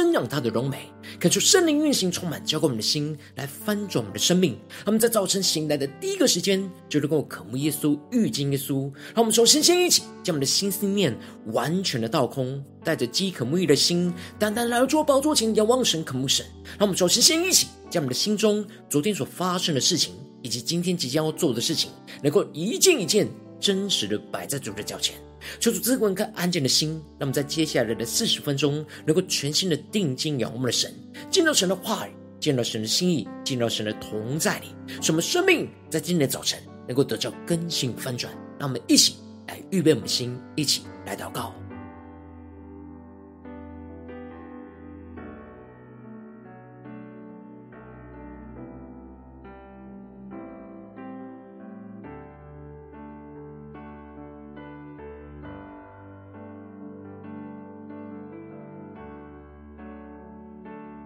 瞻仰他的荣美，恳求圣灵运行充满，浇灌我们的心，来翻转我们的生命。他们在早晨醒来的第一个时间，就能够渴慕耶稣、遇见耶稣。让我们首先先一起将我们的心思念完全的倒空，带着饥渴沐浴的心，单单来到主宝座前，仰望神、渴慕神。让我们首先先一起将我们的心中昨天所发生的事情，以及今天即将要做的事情，能够一件一件真实的摆在主的脚前。求主赐给我们颗安静的心，那么在接下来的四十分钟，能够全心的定睛仰望我们的神，见到神的话语，见到神的心意，见到神的同在里，使我们生命在今天的早晨能够得到更新翻转。让我们一起来预备我们的心，一起来祷告。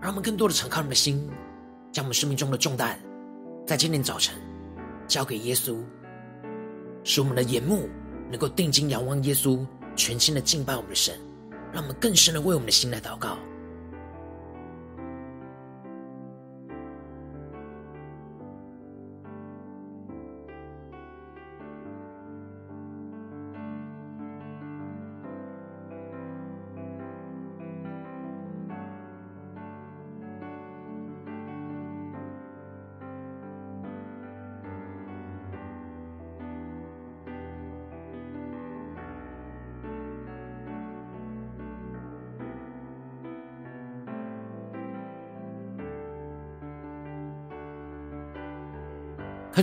让我们更多的敞开我们的心，将我们生命中的重担，在今天早晨交给耶稣，使我们的眼目能够定睛仰望耶稣，全心的敬拜我们的神，让我们更深的为我们的心来祷告。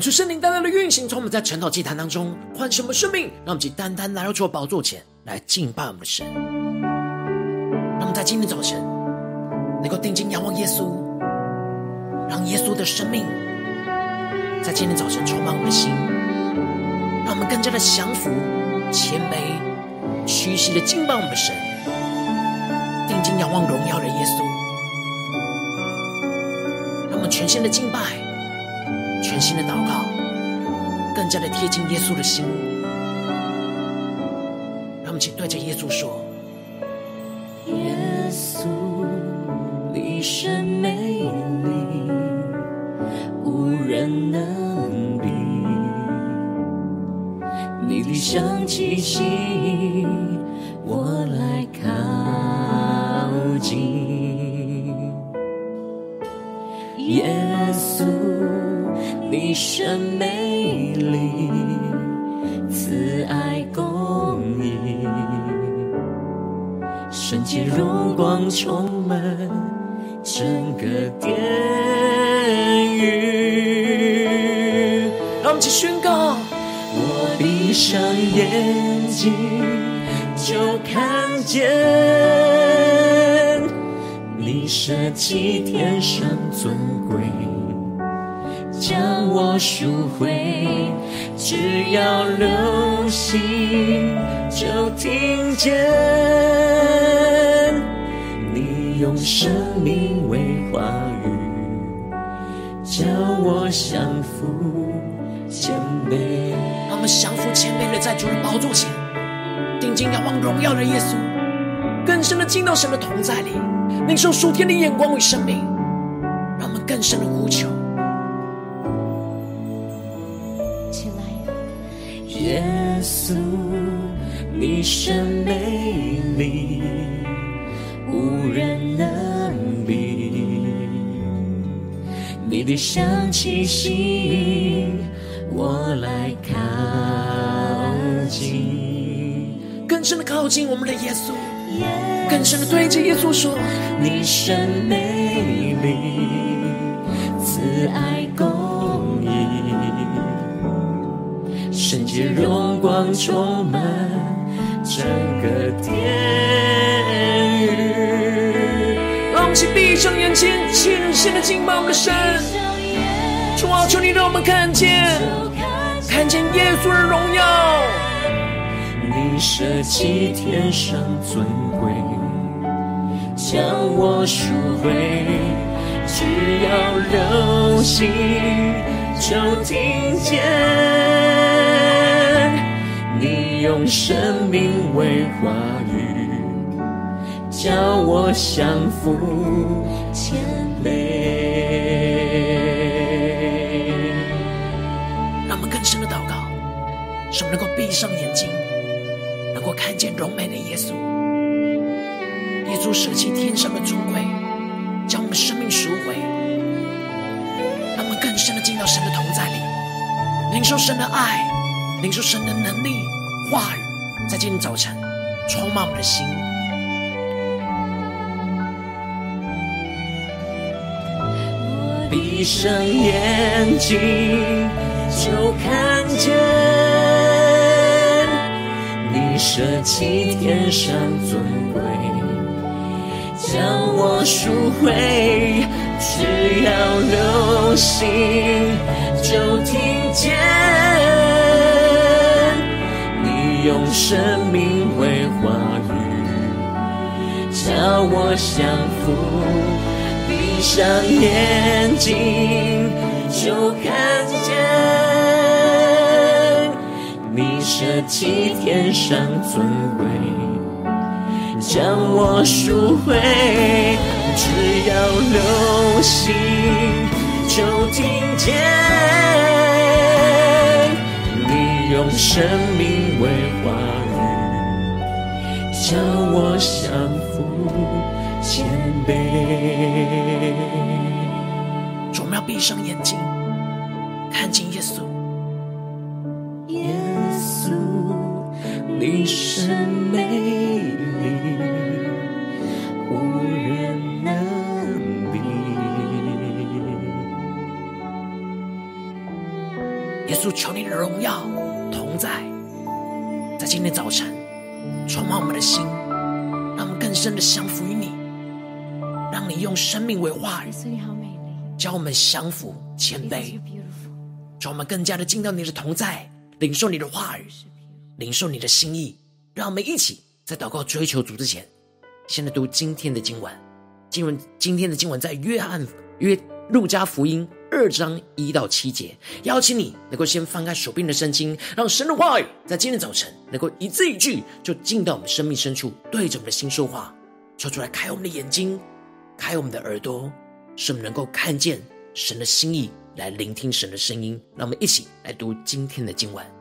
恳求圣灵单单的运行，从我们在晨祷祭坛当中唤醒我们生命，让我们去单单来到主的宝座前来敬拜我们的神。让我们在今天早晨能够定睛仰望耶稣，让耶稣的生命在今天早晨充满我们的心，让我们更加的降服、谦卑、屈膝的敬拜我们的神，定睛仰望荣耀的耶稣，让我们全心的敬拜。全新的祷告，更加的贴近耶稣的心。让我们请对着耶稣说：耶稣，你甚美丽，无人能比。你的香气吸引我来靠近，耶稣。你甚美丽，慈爱公义，圣洁荣光充满整个殿宇。让我们一起宣告：我闭上眼睛就看见你舍弃天上尊。我赎回，只要留心，就听见你用生命为话语，叫我降服谦卑。让我们降服谦卑的在主的宝座前，定睛仰望荣耀的耶稣，更深的进到神的同在里，领受属天的眼光与生命，让我们更深的呼求。耶稣，你甚美丽，无人能比。你的香气吸引我来靠近，更深的靠近我们的耶稣，更深的对着耶稣说：你甚美丽，慈爱圣洁荣光充满整个殿宇，让我们闭上眼睛，虔诚的敬拜我们的神。主啊，求你让我们看见，看见耶稣的荣耀。你舍弃天上尊贵，将我赎回，只要留心，就听见你用生命为话语，叫我降服谦卑。使我们能够闭上眼睛，能够看见荣美的耶稣。耶稣舍弃天上的尊贵，将我们生命赎回，让我们更深的进到神的同在里，领受神的爱，领受神的能力、话语，在今天早晨充满我们的心。闭上眼睛，就看见你。舍弃天上尊贵，将我赎回，只要留心，就听见用生命为话语，叫我降服。闭上眼睛，就看见。你舍弃天上尊贵，将我赎回，只要留心，就听见用生命为话语，叫我降服谦卑。我们要闭上眼睛，看见耶稣。耶稣你是美丽，无人能比。耶稣，求你的荣耀在，在今天早晨充满我们的心，让我们更深的降服于你，让你用生命为话语，教我们降服谦卑，让我们更加的进到你的同在，领受你的话语。领受你的心意，让我们一起在祷告追求主之前，先来读今天的经文。经文今天的经文在约翰约路加福音二章一到七节。邀请你能够先翻开手边的圣经，让神的话语在今天早晨能够一字一句就进到我们生命深处，对着我们的心说话。说出来开我们的眼睛，开我们的耳朵，使我们能够看见神的心意，来聆听神的声音。让我们一起来读今天的经文。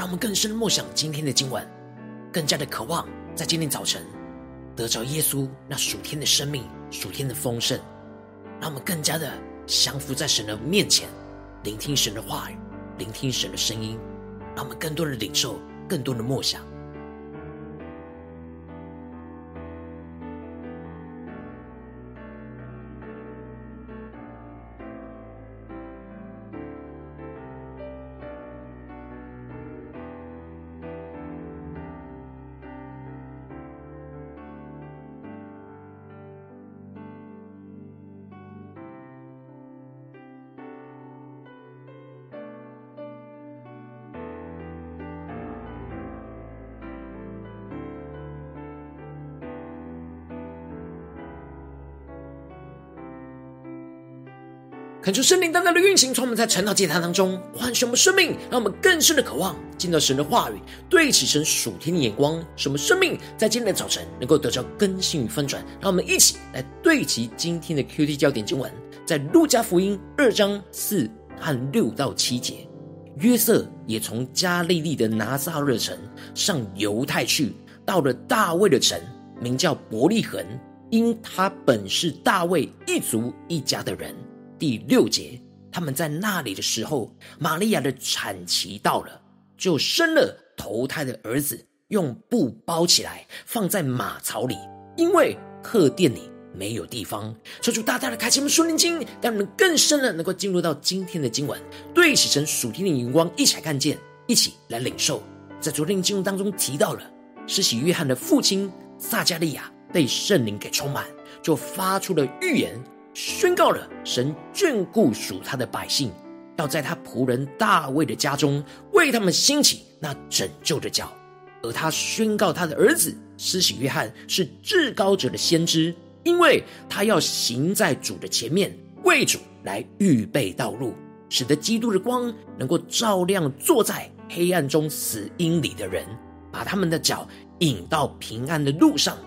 让我们更深的默想今天的今晚，更加的渴望在今天早晨得着耶稣那属天的生命、属天的丰盛，让我们更加的降服在神的面前，聆听神的话语，聆听神的声音，让我们更多的领受，更多的默想。恳求圣灵单单的运行，从我们在晨祷祭坛当中唤醒我们生命，让我们更深的渴望见到神的话语，对齐神属天的眼光，使我们生命在今天的早晨能够得到更新与翻转。让我们一起来对齐今天的 QT 焦点经文，在路加福音二章四和六到七节。约瑟也从加利利的拿撒勒城上犹太去，到了大卫的城，名叫伯利恒，因他本是大卫一族一家的人。第六节，他们在那里的时候，玛利亚的产期到了，就生了头胎的儿子，用布包起来，放在马槽里，因为客店里没有地方。求主大大的开启我们属灵经，让我们更深的能够进入到今天的经文，对起神属天的荧光，一起来看见，一起来领受。在昨天的经文当中提到了，施洗约翰的父亲撒迦利亚被圣灵给充满，就发出了预言。宣告了神眷顾属他的百姓，要在他仆人大卫的家中为他们兴起那拯救的脚。而他宣告他的儿子施洗约翰是至高者的先知，因为他要行在主的前面，为主来预备道路，使得基督的光能够照亮坐在黑暗中死荫里的人，把他们的脚引到平安的路上。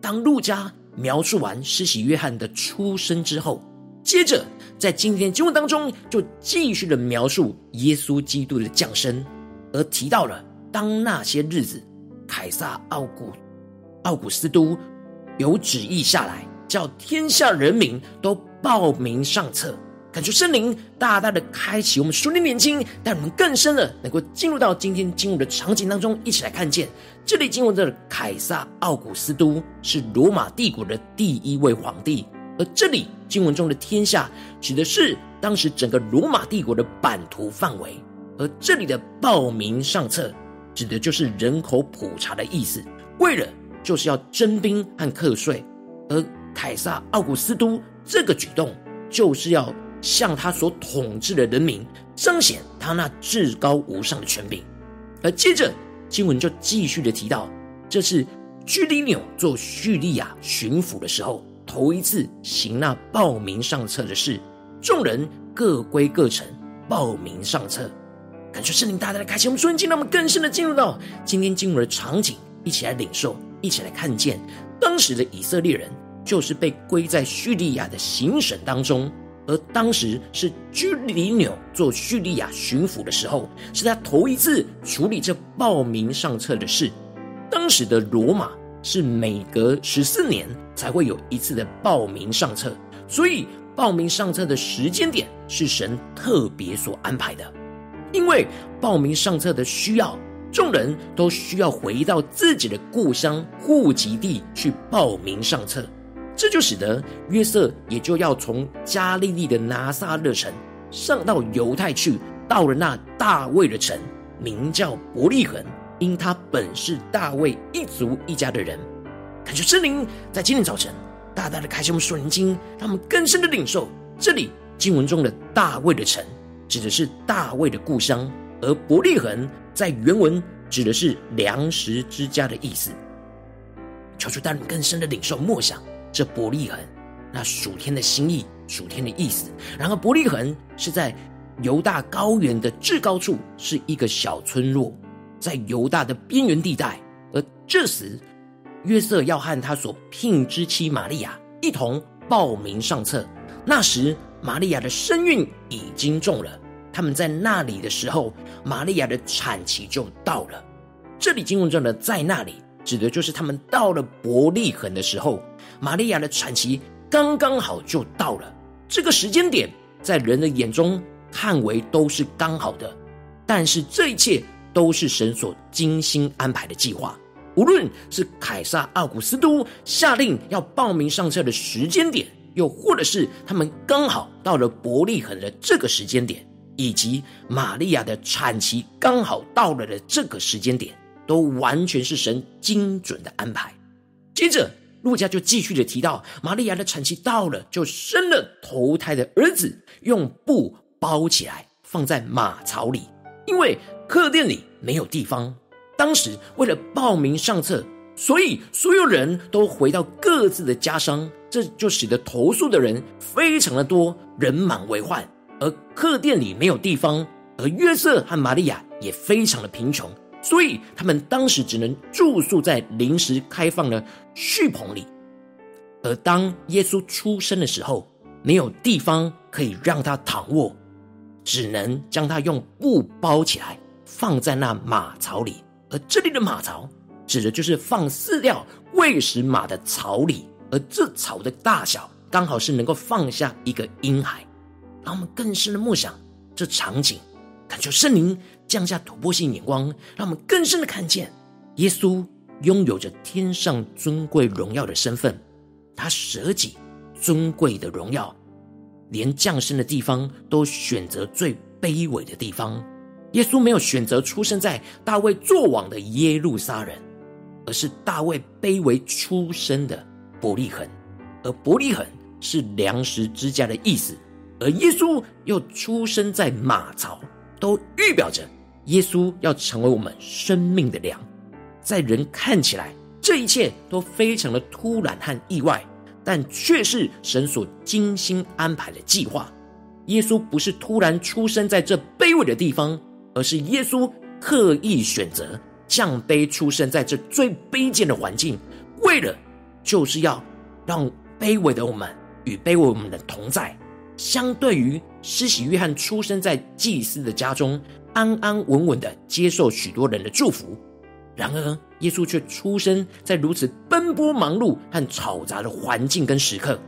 当路加。描述完施洗约翰的出生之后，接着在今天的经文当中就继续的描述耶稣基督的降生，而提到了当那些日子，凯撒奥古奥古斯都有旨意下来，叫天下人民都报名上册。感谢圣灵大大的开启我们属灵眼睛，带我们更深的能够进入到今天经文的场景当中，一起来看见这里经文的凯撒奥古斯都是罗马帝国的第一位皇帝，而这里经文中的天下指的是当时整个罗马帝国的版图范围，而这里的报名上册指的就是人口普查的意思，为了就是要征兵和课税，而凯撒奥古斯都这个举动就是要。向他所统治的人民彰显他那至高无上的权柄，而接着经文就继续的提到，这是居里纽做叙利亚巡抚的时候头一次行那报名上册的事，众人各归各城报名上册。感谢圣灵大大的开启我们瞬间，让我们更深的进入到今天经文的场景，一起来领受，一起来看见当时的以色列人就是被归在叙利亚的行省当中。而当时是居里纽做叙利亚巡抚的时候，是他头一次处理这报名上册的事。当时的罗马是每隔十四年才会有一次的报名上册，所以报名上册的时间点是神特别所安排的。因为报名上册的需要，众人都需要回到自己的故乡户籍地去报名上册。这就使得约瑟也就要从加利利的拿撒勒城上到犹太去，到了那大卫的城，名叫伯利恒，因他本是大卫一族一家的人。感谢圣灵在今天早晨大大的开启我们属灵经，让我们更深的领受这里经文中的大卫的城，指的是大卫的故乡，而伯利恒在原文指的是粮食之家的意思。求主带领更深的领受默想。这伯利恒，那属天的心意，属天的意思。然而，伯利恒是在犹大高原的至高处，是一个小村落，在犹大的边缘地带。而这时，约瑟要和他所聘之妻玛利亚一同报名上册。那时，玛利亚的身孕已经重了，他们在那里的时候，玛利亚的产期就到了。这里经文中的“在那里”指的就是他们到了伯利恒的时候，玛利亚的产期刚刚好就到了。这个时间点在人的眼中看为都是刚好的，但是这一切都是神所精心安排的计划。无论是凯撒奥古斯都下令要报名上车的时间点，又或者是他们刚好到了伯利恒的这个时间点，以及玛利亚的产期刚好到了的这个时间点，都完全是神精准的安排。接着，路加就继续的提到，玛利亚的产期到了，就生了头胎的儿子，用布包起来，放在马槽里，因为客店里没有地方。当时为了报名上册，所以所有人都回到各自的家乡，这就使得投宿的人非常的多，人满为患。而客店里没有地方，而约瑟和玛利亚也非常的贫穷，所以他们当时只能住宿在临时开放的畜棚里。而当耶稣出生的时候，没有地方可以让他躺卧，只能将他用布包起来，放在那马槽里。而这里的马槽，指的就是放饲料喂食马的槽里，而这槽的大小刚好是能够放下一个婴孩。让我们更深的默想这场景，恳求圣灵降下突破性眼光，让我们更深的看见耶稣拥有着天上尊贵荣耀的身份，他舍己尊贵的荣耀，连降生的地方都选择最卑微的地方。耶稣没有选择出生在大卫作王的耶路撒冷，而是大卫卑微出生的伯利恒，而伯利恒是粮食之家的意思，而耶稣又出生在马槽，都预表着耶稣要成为我们生命的粮。在人看起来，这一切都非常的突然和意外，但却是神所精心安排的计划。耶稣不是突然出生在这卑微的地方。而是耶稣刻意选择降卑出生在这最卑贱的环境，为了就是要让卑微的我们与卑微我们的同在。相对于施洗约翰出生在祭司的家中，安安稳稳的接受许多人的祝福，然而耶稣却出生在如此奔波忙碌和嘈杂的环境跟时刻。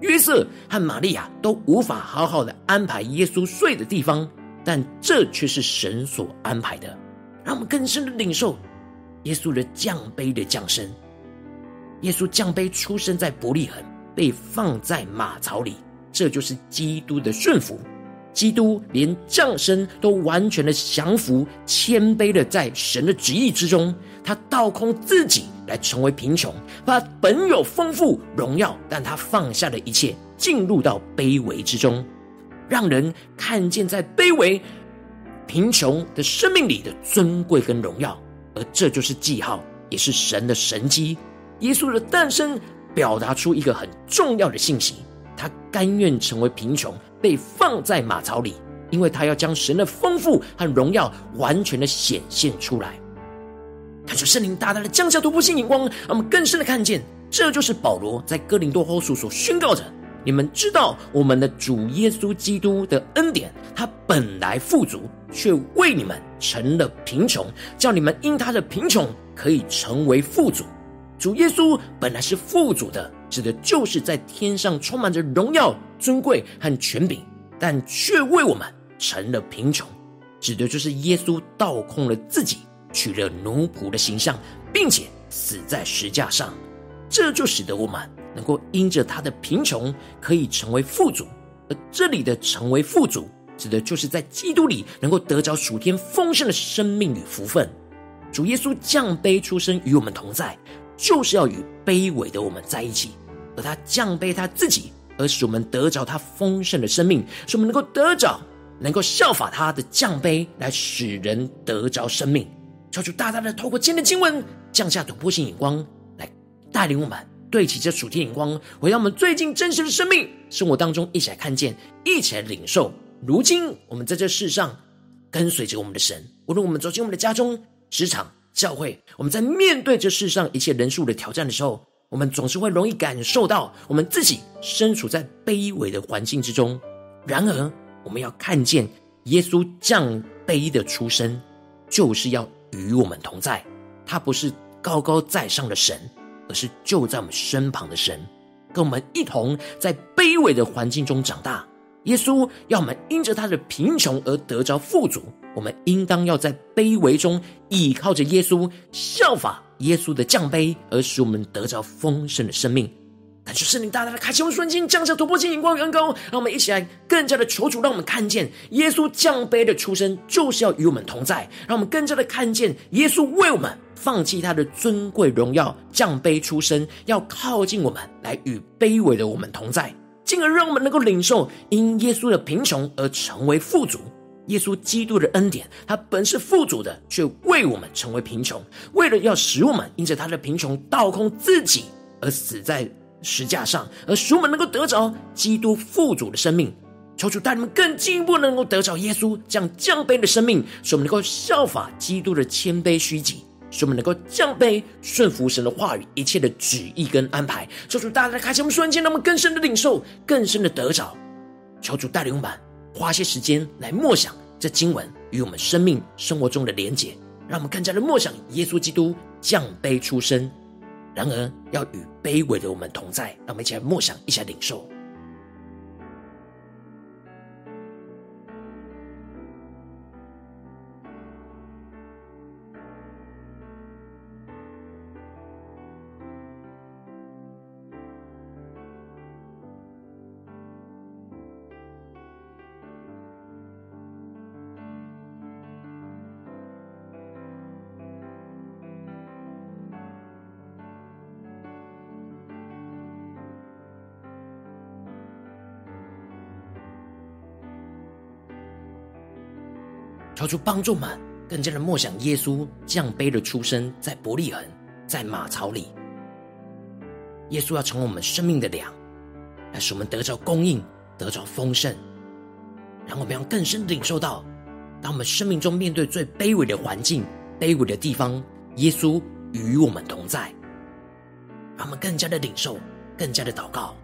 约瑟和玛利亚都无法好好的安排耶稣睡的地方。但这却是神所安排的，让我们更深的领受耶稣的降卑的降生。耶稣降卑出生在伯利恒，被放在马槽里，这就是基督的顺服。基督连降生都完全的降服、谦卑的在神的旨意之中，他倒空自己来成为贫穷，把本有丰富荣耀，但他放下的一切，进入到卑微之中。让人看见在卑微、贫穷的生命里的尊贵跟荣耀，而这就是记号，也是神的神迹。耶稣的诞生表达出一个很重要的信息：他甘愿成为贫穷，被放在马槽里，因为他要将神的丰富和荣耀完全的显现出来。他求圣灵大大的降下突破性眼光，让我们更深的看见，这就是保罗在哥林多后书所宣告着。你们知道我们的主耶稣基督的恩典，他本来富足，却为你们成了贫穷，叫你们因他的贫穷可以成为富足。主耶稣本来是富足的，指的就是在天上充满着荣耀、尊贵和权柄，但却为我们成了贫穷，指的就是耶稣倒空了自己，取了奴仆的形象，并且死在石架上，这就使得我们。能够因着他的贫穷，可以成为富足，而这里的成为富足，指的就是在基督里能够得着属天丰盛的生命与福分。主耶稣降卑出生与我们同在，就是要与卑微的我们在一起，而他降卑他自己，而使我们得着他丰盛的生命，使我们能够得着，能够效法他的降卑，来使人得着生命。求主大大的透过今天的经文，降下突破性眼光，来带领我们。对齐这属天眼光，回到我们最近真实的生命生活当中，一起来看见，一起来领受。如今我们在这世上跟随着我们的神，无论我们走进我们的家中、职场、教会，我们在面对这世上一切人数的挑战的时候，我们总是会容易感受到我们自己身处在卑微的环境之中。然而，我们要看见耶稣降卑的出生，就是要与我们同在。他不是高高在上的神，而是就在我们身旁的神，跟我们一同在卑微的环境中长大。耶稣要我们因着他的贫穷而得着富足，我们应当要在卑微中倚靠着耶稣，效法耶稣的降卑，而使我们得着丰盛的生命。感谢圣灵大大的开启我们瞬间，降下突破性眼光与恩膏，让我们一起来更加的求主，让我们看见耶稣降卑的出生就是要与我们同在，让我们更加的看见耶稣为我们放弃他的尊贵荣耀，降卑出生，要靠近我们，来与卑微的我们同在。进而让我们能够领受因耶稣的贫穷而成为富足，耶稣基督的恩典，他本是富足的，却为我们成为贫穷，为了要使我们因着他的贫穷倒空自己而死在十架上，而使我们能够得着基督富足的生命。求主带你们更进一步能够得着耶稣这样降卑的生命，使我们能够效法基督的谦卑虚己。使我们能够降卑顺服神的话语，一切的旨意跟安排。求主大大的开启我们瞬间，让我们更深的领受，更深的得着。求主带领我们花些时间来默想这经文与我们生命生活中的连结，让我们更加的默想耶稣基督降卑出生，然而要与卑微的我们同在。让我们一起来默想，一起来领受。求主帮助我们更加的默想耶稣降卑的出生，在伯利恒，在马槽里。耶稣要成为我们生命的粮，来使我们得着供应，得着丰盛。让我们要更深的领受到，当我们生命中面对最卑微的环境、卑微的地方，耶稣与我们同在。让我们更加的领受，更加的祷告。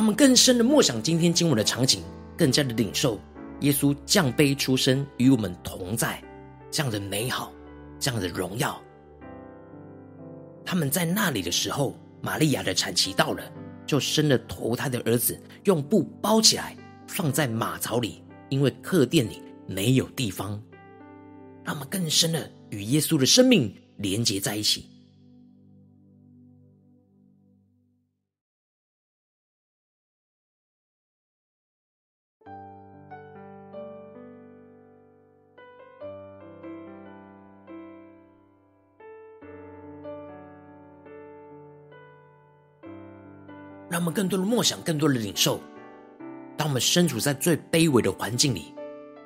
他们更深的默想今天经文的场景，更加的领受耶稣降卑出生与我们同在这样的美好，这样的荣耀。他们在那里的时候，玛利亚的产期到了，就生了头胎的儿子，用布包起来，放在马槽里，因为客店里没有地方。让我们更深的与耶稣的生命连接在一起。让我们更多的梦想，更多的领受。当我们身处在最卑微的环境里，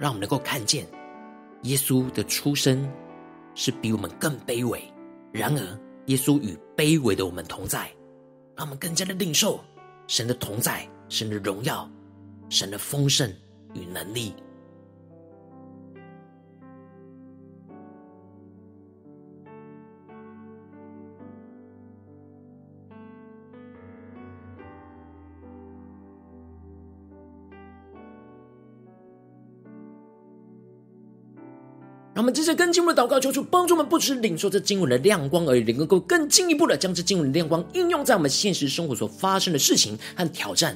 让我们能够看见耶稣的出生是比我们更卑微。然而，耶稣与卑微的我们同在，让我们更加的领受神的同在、神的荣耀、神的丰盛与能力。我们接着更进一步的祷告，求主帮助我们，不只是领受这经文的亮光而已，能够更进一步的将这经文的亮光应用在我们现实生活所发生的事情和挑战，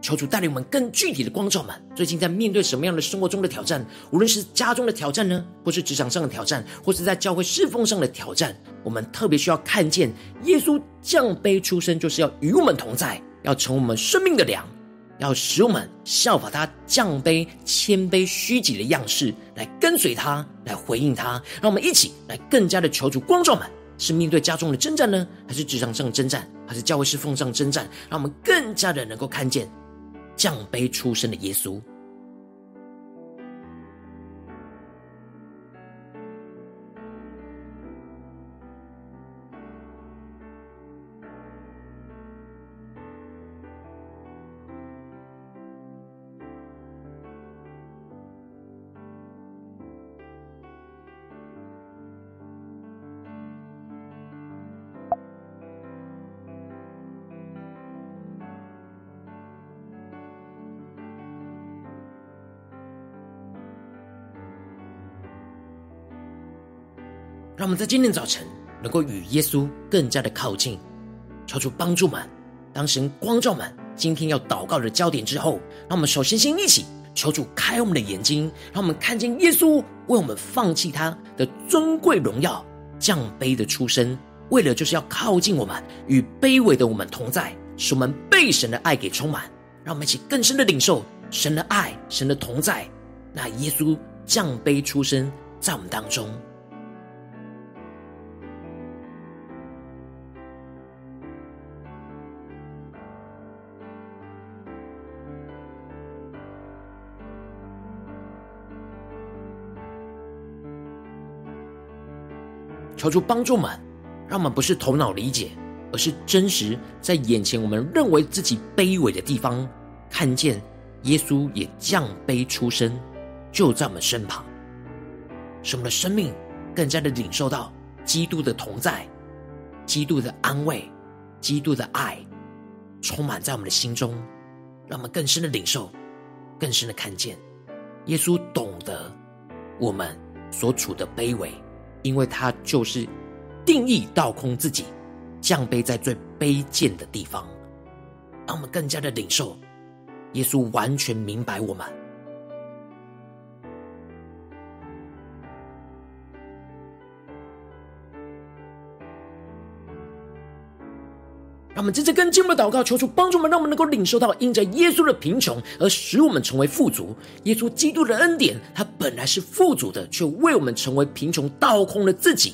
求主带领我们更具体的光照们。最近在面对什么样的生活中的挑战？无论是家中的挑战呢，或是职场上的挑战，或是在教会侍奉上的挑战，我们特别需要看见耶稣降卑出生，就是要与我们同在，要成我们生命的粮，要使我们效法他降卑、谦卑、虚己的样式，来跟随他，来回应他。让我们一起来更加的求主光照们。是面对家中的征战呢，还是职场上征战，还是教会侍奉上征战？让我们更加的能够看见降卑出身的耶稣。我们在今天早晨能够与耶稣更加的靠近，求主帮助们。当神光照们今天要祷告的焦点之后，让我们首先先一起求主开我们的眼睛，让我们看见耶稣为我们放弃他的尊贵荣耀，降卑的出生，为了就是要靠近我们，与卑微的我们同在，使我们被神的爱给充满。让我们一起更深的领受神的爱，神的同在。那耶稣降卑出生在我们当中。求主帮助们，让我们不是头脑理解，而是真实在眼前我们认为自己卑微的地方，看见耶稣也降卑出生，就在我们身旁，使我们的生命更加的领受到基督的同在、基督的安慰、基督的爱，充满在我们的心中，让我们更深的领受、更深的看见耶稣懂得我们所处的卑微。因为他就是定义倒空自己，降卑在最卑贱的地方，让我们更加的领受耶稣完全明白我们。让我们接着跟进我们的祷告，求主帮助我们，让我们能够领受到因着耶稣的贫穷而使我们成为富足。耶稣基督的恩典，他本来是富足的，却为我们成为贫穷，倒空了自己。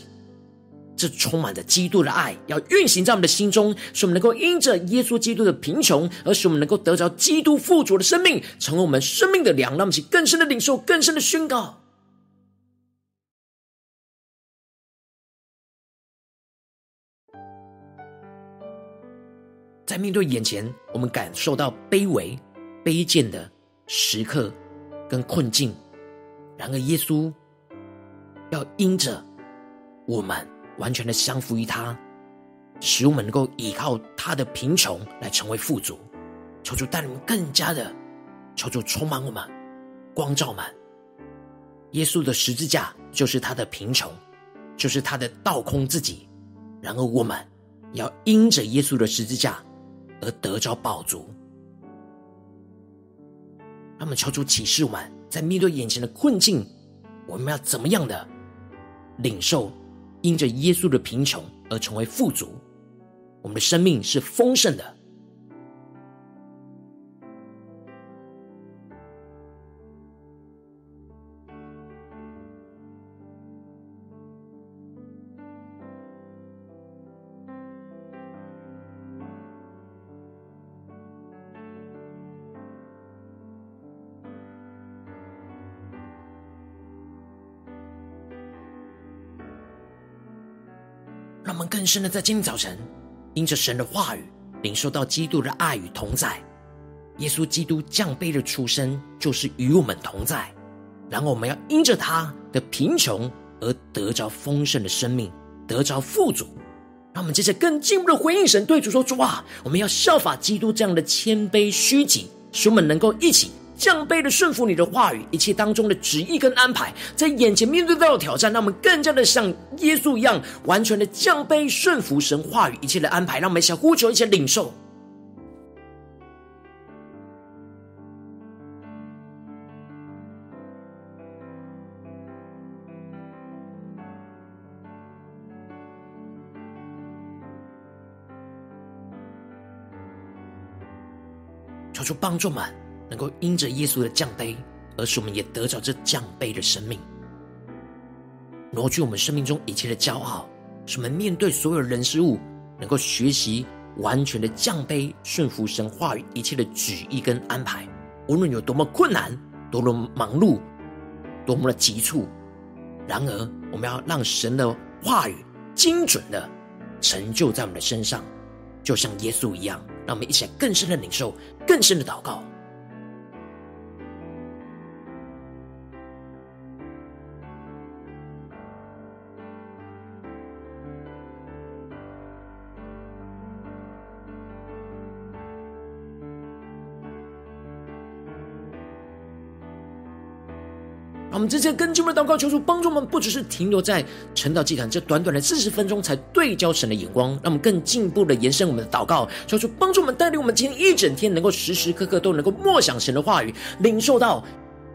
这充满着基督的爱，要运行在我们的心中，使我们能够因着耶稣基督的贫穷，而使我们能够得着基督富足的生命，成为我们生命的粮。让我们去更深的领受，更深的宣告。在面对眼前我们感受到卑微、卑贱的时刻跟困境，然而耶稣要因着我们完全的相服于他，使我们能够依靠他的贫穷来成为富足。求主带领我们更加的，求主充满我们，光照们。耶稣的十字架就是他的贫穷，就是他的倒空自己。然而我们要因着耶稣的十字架。而得着宝足，他们求出启示我们，在面对眼前的困境，我们要怎么样的领受，因着耶稣的贫穷而成为富足，我们的生命是丰盛的。更深的在今天早晨，因着神的话语，领受到基督的爱与同在。耶稣基督降卑的出生，就是与我们同在。然后我们要因着他的贫穷而得着丰盛的生命，得着富足。让我们接着更进一步的回应神，对主说：主啊，我们要效法基督这样的谦卑虚己，使我们能够一起。降卑的顺服你的话语，一切当中的旨意跟安排，在眼前面对到的挑战，让我们更加的像耶稣一样，完全的降卑顺服神话语一切的安排。让我们想呼求，一起领受。求求帮助们，能够因着耶稣的降卑，而使我们也得着这降卑的生命，挪去我们生命中一切的骄傲，使我们面对所有人事物，能够学习完全的降卑，顺服神话语一切的旨意跟安排。无论有多么困难，多么忙碌，多么的急促，然而我们要让神的话语精准的成就在我们的身上，就像耶稣一样。让我们一起来更深的领受，更深的祷告。我们这些跟进我们的祷告，求主帮助我们，不只是停留在晨祷祭坛这短短的四十分钟才对焦神的眼光，让我们更进一步的延伸我们的祷告，求主帮助我们带领我们今天一整天，能够时时刻刻都能够默想神的话语，领受到，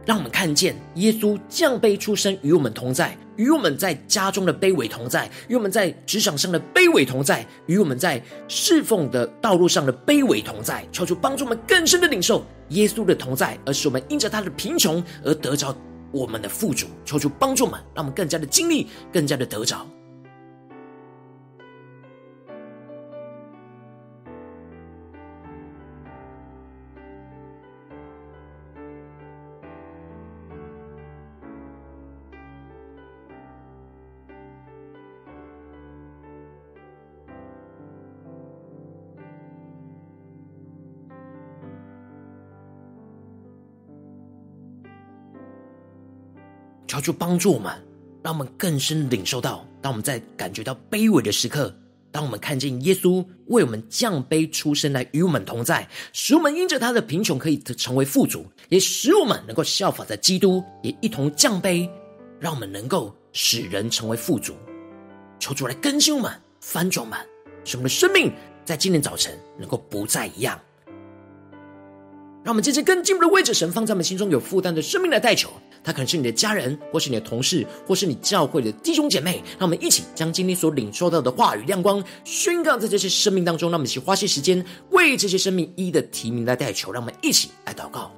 让我们看见耶稣降卑出生，与我们同在，与我们在家中的卑微同在，与我们在职场上的卑微同在，与我们在侍奉的道路上的卑微同在，求主帮助我们更深的领受耶稣的同在，而使我们因着他的贫穷而得着。我们的富足，求主帮助们，让我们更加的经历，更加的得着。求主帮助我们，让我们更深领受到，当我们在感觉到卑微的时刻，当我们看见耶稣为我们降卑出生来与我们同在，使我们因着他的贫穷可以成为富足，也使我们能够效法在基督，也一同降卑，让我们能够使人成为富足。求主来更新我们，翻转我们，使我们的生命在今天早晨能够不再一样。让我们接着更进步的为着神放在我们心中有负担的生命来代求。他可能是你的家人，或是你的同事，或是你教会的弟兄姐妹。让我们一起将今天所领受到的话语亮光宣告在这些生命当中。让我们一起花些时间为这些生命一一的提名来代求。让我们一起来祷告。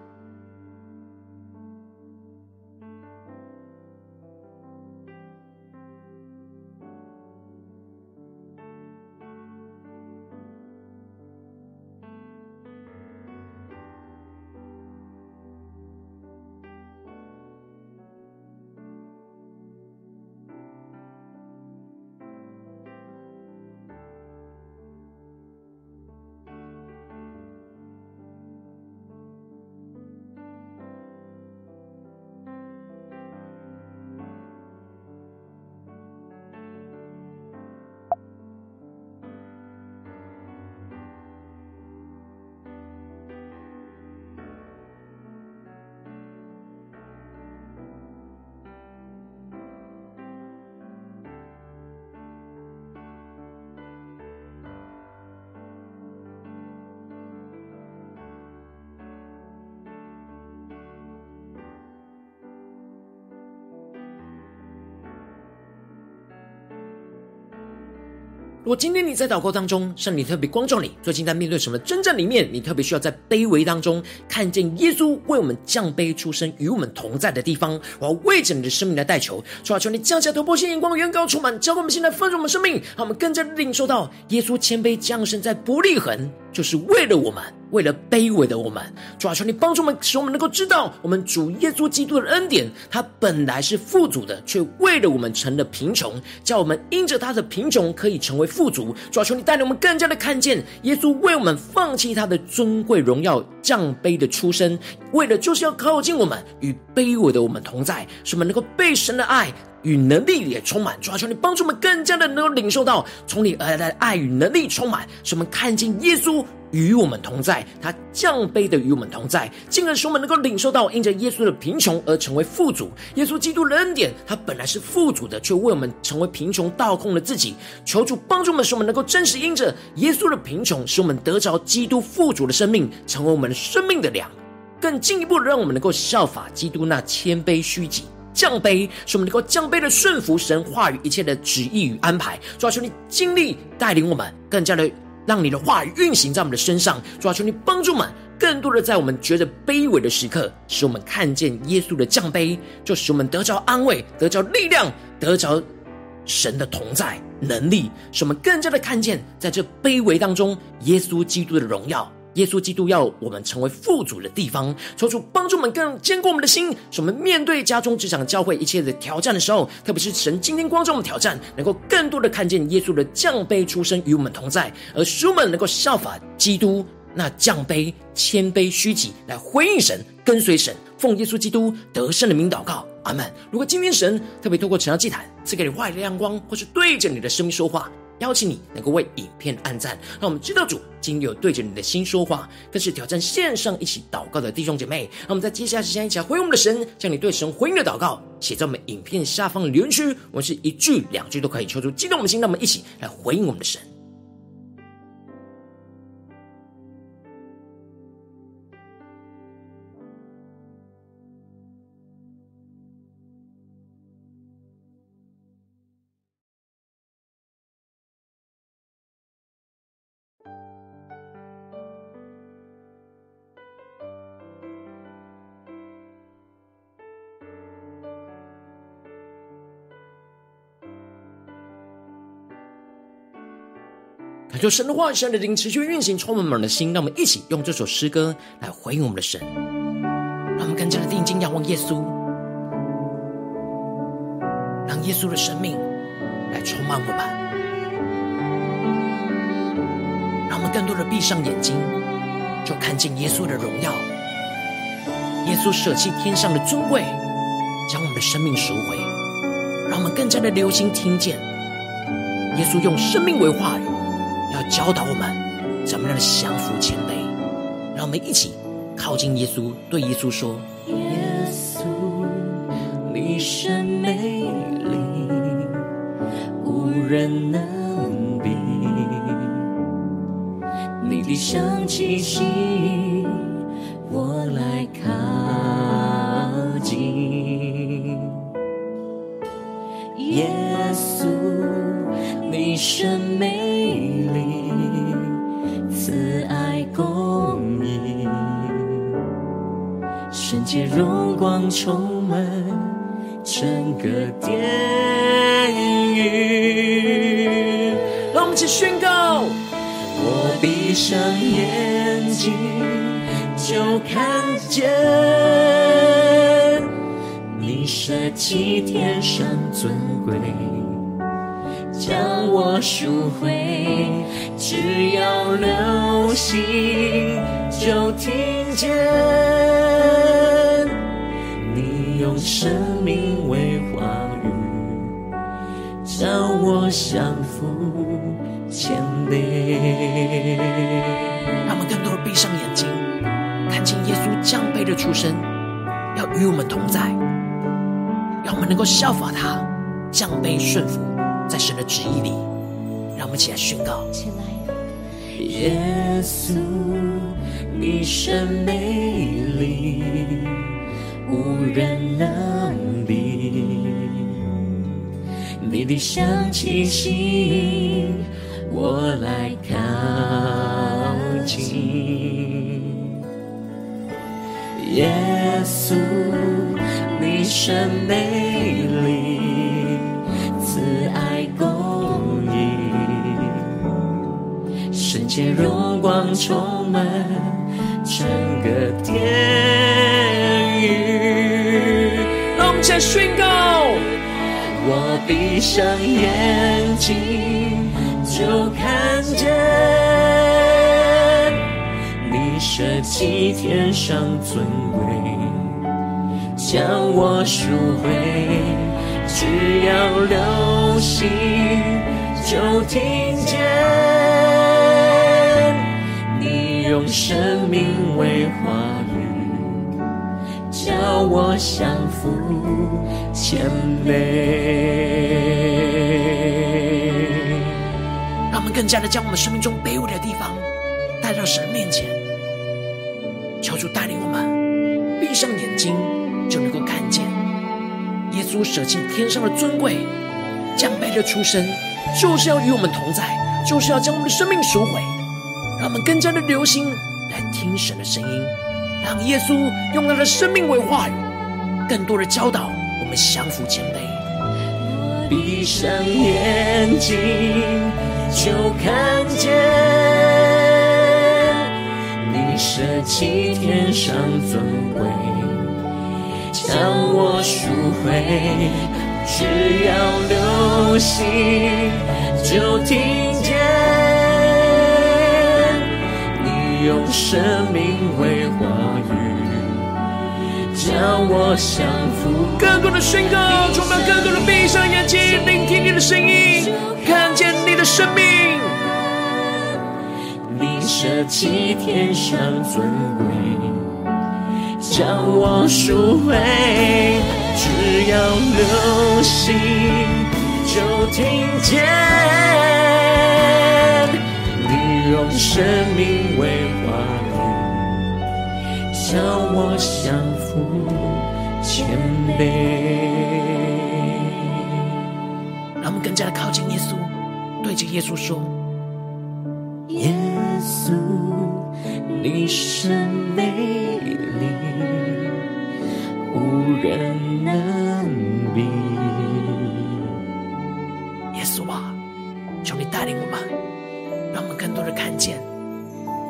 如果今天你在祷告当中，圣灵特别光照你，最近在面对什么征战里面，你特别需要在卑微当中看见耶稣为我们降卑出生，与我们同在的地方，我要为着你的生命来代求，求求你降下突破性眼光，远高充满，教会我们现在丰盛我们生命，让我们更加领受到耶稣谦卑降生在伯利恒，就是为了我们。为了卑微的我们，主啊，求你帮助我们，使我们能够知道，我们主耶稣基督的恩典，他本来是富足的，却为了我们成了贫穷，叫我们因着他的贫穷可以成为富足。主啊，求你带领我们更加的看见，耶稣为我们放弃他的尊贵荣耀，降卑的出身，为了就是要靠近我们，与卑微的我们同在，使我们能够被神的爱与能力也充满。主啊，求你帮助我们更加的能够领受到从你而来的爱与能力充满，使我们看见耶稣。与我们同在，他降卑的与我们同在，进而使我们能够领受到因着耶稣的贫穷而成为富足。耶稣基督的恩典，他本来是富足的，却为我们成为贫穷，倒空了自己。求主帮助我们，使我们能够真实因着耶稣的贫穷，使我们得着基督富足的生命，成为我们生命的粮。更进一步的，让我们能够效法基督那谦卑虚己、降卑，使我们能够降卑的顺服神话语一切的旨意与安排。主啊，求你经历带领我们，更加的。让你的话语运行在我们的身上，主啊，求你帮助我们更多的在我们觉得卑微的时刻，使我们看见耶稣的降卑，就使我们得着安慰，得着力量，得着神的同在能力，使我们更加的看见在这卑微当中，耶稣基督的荣耀。耶稣基督要我们成为富足的地方，求主帮助我们更坚固我们的心，使我们面对家中、职场、教会一切的挑战的时候，特别是神今天光照我们挑战，能够更多的看见耶稣的降卑出生与我们同在，而使我们能够效法基督那降卑、谦卑、虚己来回应神、跟随神，奉耶稣基督得胜的名祷告，阿门。如果今天神特别透过晨祷祭坛赐给你外的亮光，或是对着你的生命说话。邀请你能够为影片按赞，让我们知道主今日有对着你的心说话，更是挑战线上一起祷告的弟兄姐妹。那我们在接下来时间一起来回应我们的神，将你对神回应的祷告写在我们影片下方的留言区，我们是一句两句都可以求出激动我们的心，让我们一起来回应我们的神。有神的话语，神的灵持续运行，充满我们的心。让我们一起用这首诗歌来回应我们的神，让我们更加的定睛仰望耶稣，让耶稣的生命来充满我们。让我们更多的闭上眼睛，就看见耶稣的荣耀。耶稣舍弃天上的尊贵，将我们的生命赎回。让我们更加的留心听见耶稣用生命为话语。要教导我们怎么样的降服谦卑，让我们一起靠近耶稣，对耶稣说：“耶稣，你是美丽，无人能比。你的香气吸引圣洁荣光充满整个殿宇，让我们一起宣告：我闭上眼睛就看见你舍弃天上尊贵，将我赎回，只要留心就听见。用生命为话语，叫我降服谦卑。让我们更多的闭上眼睛，看见耶稣降卑的出生，要与我们同在，让我们能够效法他，降卑顺服在神的旨意里。让我们一起来宣告：耶稣，你甚美丽。无人能比，你的香气吸引我来靠近。耶稣，你甚美丽，慈爱公义，圣洁荣光充满整个天。宣告，我闭上眼睛就看见你舍弃天上尊贵，将我赎回，只要留心就听见你用生命为话语。叫我降服谦卑，让我们更加的将我们生命中卑微的地方带到神面前，求主带领我们闭上眼睛就能够看见。耶稣舍弃天上的尊贵，降卑的出生，就是要与我们同在，就是要将我们的生命赎回，让我们更加的留心来听神的声音，让耶稣用他的生命为话语，更多的教导我们降服谦卑。闭上眼睛就看见，你舍弃天上尊贵，将我赎回，只要留心就听见，用生命为话语。将我降服，更多的宣告，充满更多的闭上眼睛，聆听你的声音，看见你的生命。你舍弃天上尊贵，将我赎回，只要留心就听见，用生命为话语。叫我降服谦卑，让我们更加的靠近耶稣，对着耶稣说：耶稣，你是美丽，无人能比。耶稣啊，求你带领我们，让我们更多的看见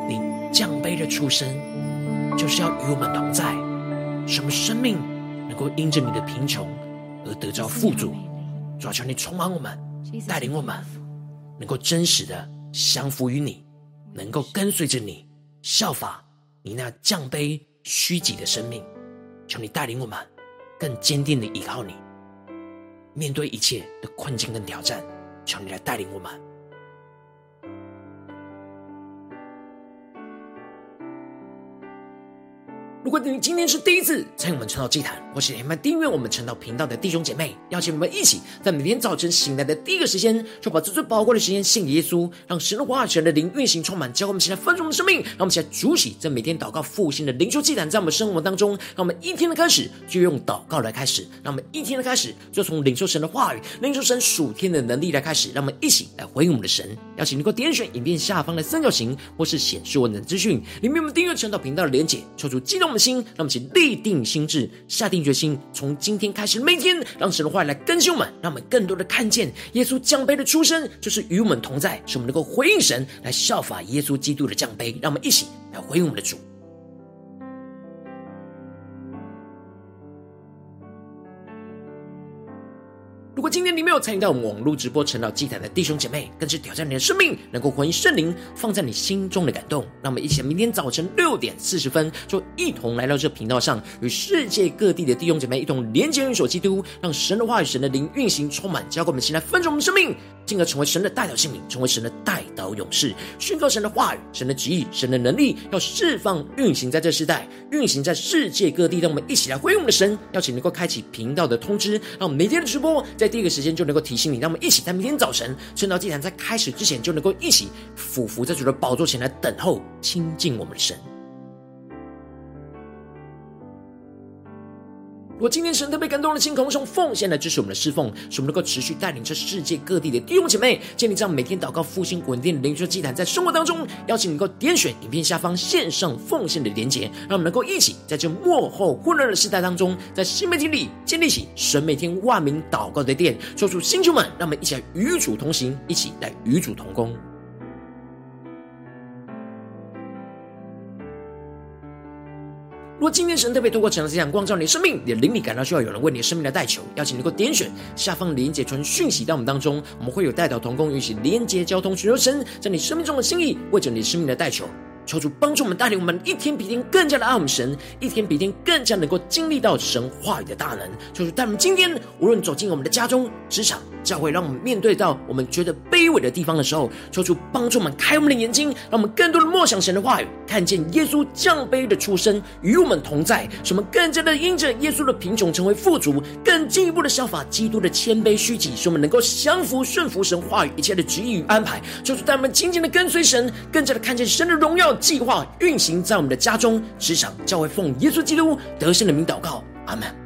你降卑的出身。就是要与我们同在，什么生命能够因着你的贫穷而得着富足。主要求你充满我们，带领我们，能够真实的降服于你，能够跟随着你，效法你那降卑虚己的生命。求你带领我们，更坚定的依靠你，面对一切的困境跟挑战。求你来带领我们。如果你今天是第一次参与我们晨祷祭坛，或是连麦订阅我们晨祷频道的弟兄姐妹，邀请我们一起在每天早晨醒来的第一个时间，就把这最宝贵的时间献给耶稣，让神的话语、神的灵运行充满，教我们现在丰盛的生命。让我们现在主起在每天祷告复兴的灵修祭坛，在我们生活当中，让我们一天的开始就用祷告来开始，让我们一天的开始就从领受神的话语、领受神属天的能力来开始，让我们一起来回应我们的神。邀请你能够点选影片下方的三角形，或是显示文字资讯里面我们订阅晨祷频道的连结，抽出激动的心，让我们一起立定心智，下定决心，从今天开始，每天让神的话来更新我们，让我们更多的看见耶稣降杯的出生，就是与我们同在，使我们能够回应神，来效法耶稣基督的降杯。让我们一起来回应我们的主。如果今天你没有参与到我们网络直播晨祷祭坛的弟兄姐妹，更是挑战你的生命，能够回应圣灵放在你心中的感动。让我们一起明天早晨六点四十分，就一同来到这频道上，与世界各地的弟兄姐妹一同连接、运手基督，让神的话语、神的灵运行充满，交给我们，现来分盛我们生命，进而成为神的代祷性命，成为神的代祷勇士，宣告神的话语、神的旨意、神的能力，要释放运行在这世代，运行在世界各地。让我们一起来回应我们的神，邀请能够开启频道的通知，让我们每天的直播在第一个时间就能够提醒你，让我们一起在明天早晨圣道祭坛在开始之前，就能够一起俯伏在主的宝座前来等候亲近我们的神。果今天神特别感动的心，空中奉献来支持我们的侍奉，使我们能够持续带领着世界各地的弟兄姐妹建立这样每天祷告复兴稳定的灵修祭坛，在生活当中，邀请能够点选影片下方线上奉献的连结，让我们能够一起在这幕后混乱的时代当中，在新媒体里建立起神每天万名祷告的殿，做出星球们，让我们一起来与主同行，一起来与主同工。如果今天神特别透过这样的光照你的生命，你的灵里感到需要有人为你生命来代求，邀请你能够点选下方连接传讯息到我们当中，我们会有代祷同工，一起连接交通，寻求神在你生命中的心意，为着你生命的代求。求主帮助我们，带领我们一天比一天更加的爱我们神，一天比一天更加能够经历到神话语的大能。求主带我们今天无论走进我们的家中、职场、教会，让我们面对到我们觉得卑微的地方的时候，求主帮助我们开我们的眼睛，让我们更多的默想神的话语，看见耶稣降卑的出身与我们同在，使我们更加的因着耶稣的贫穷成为富足，更进一步的效法基督的谦卑虚己，使我们能够降服顺服神话语一切的旨意与安排。就是带我们紧紧的跟随神，更加的看见神的荣耀。计划运行在我们的家中、职场、教会，奉耶稣基督得胜的名祷告，阿门。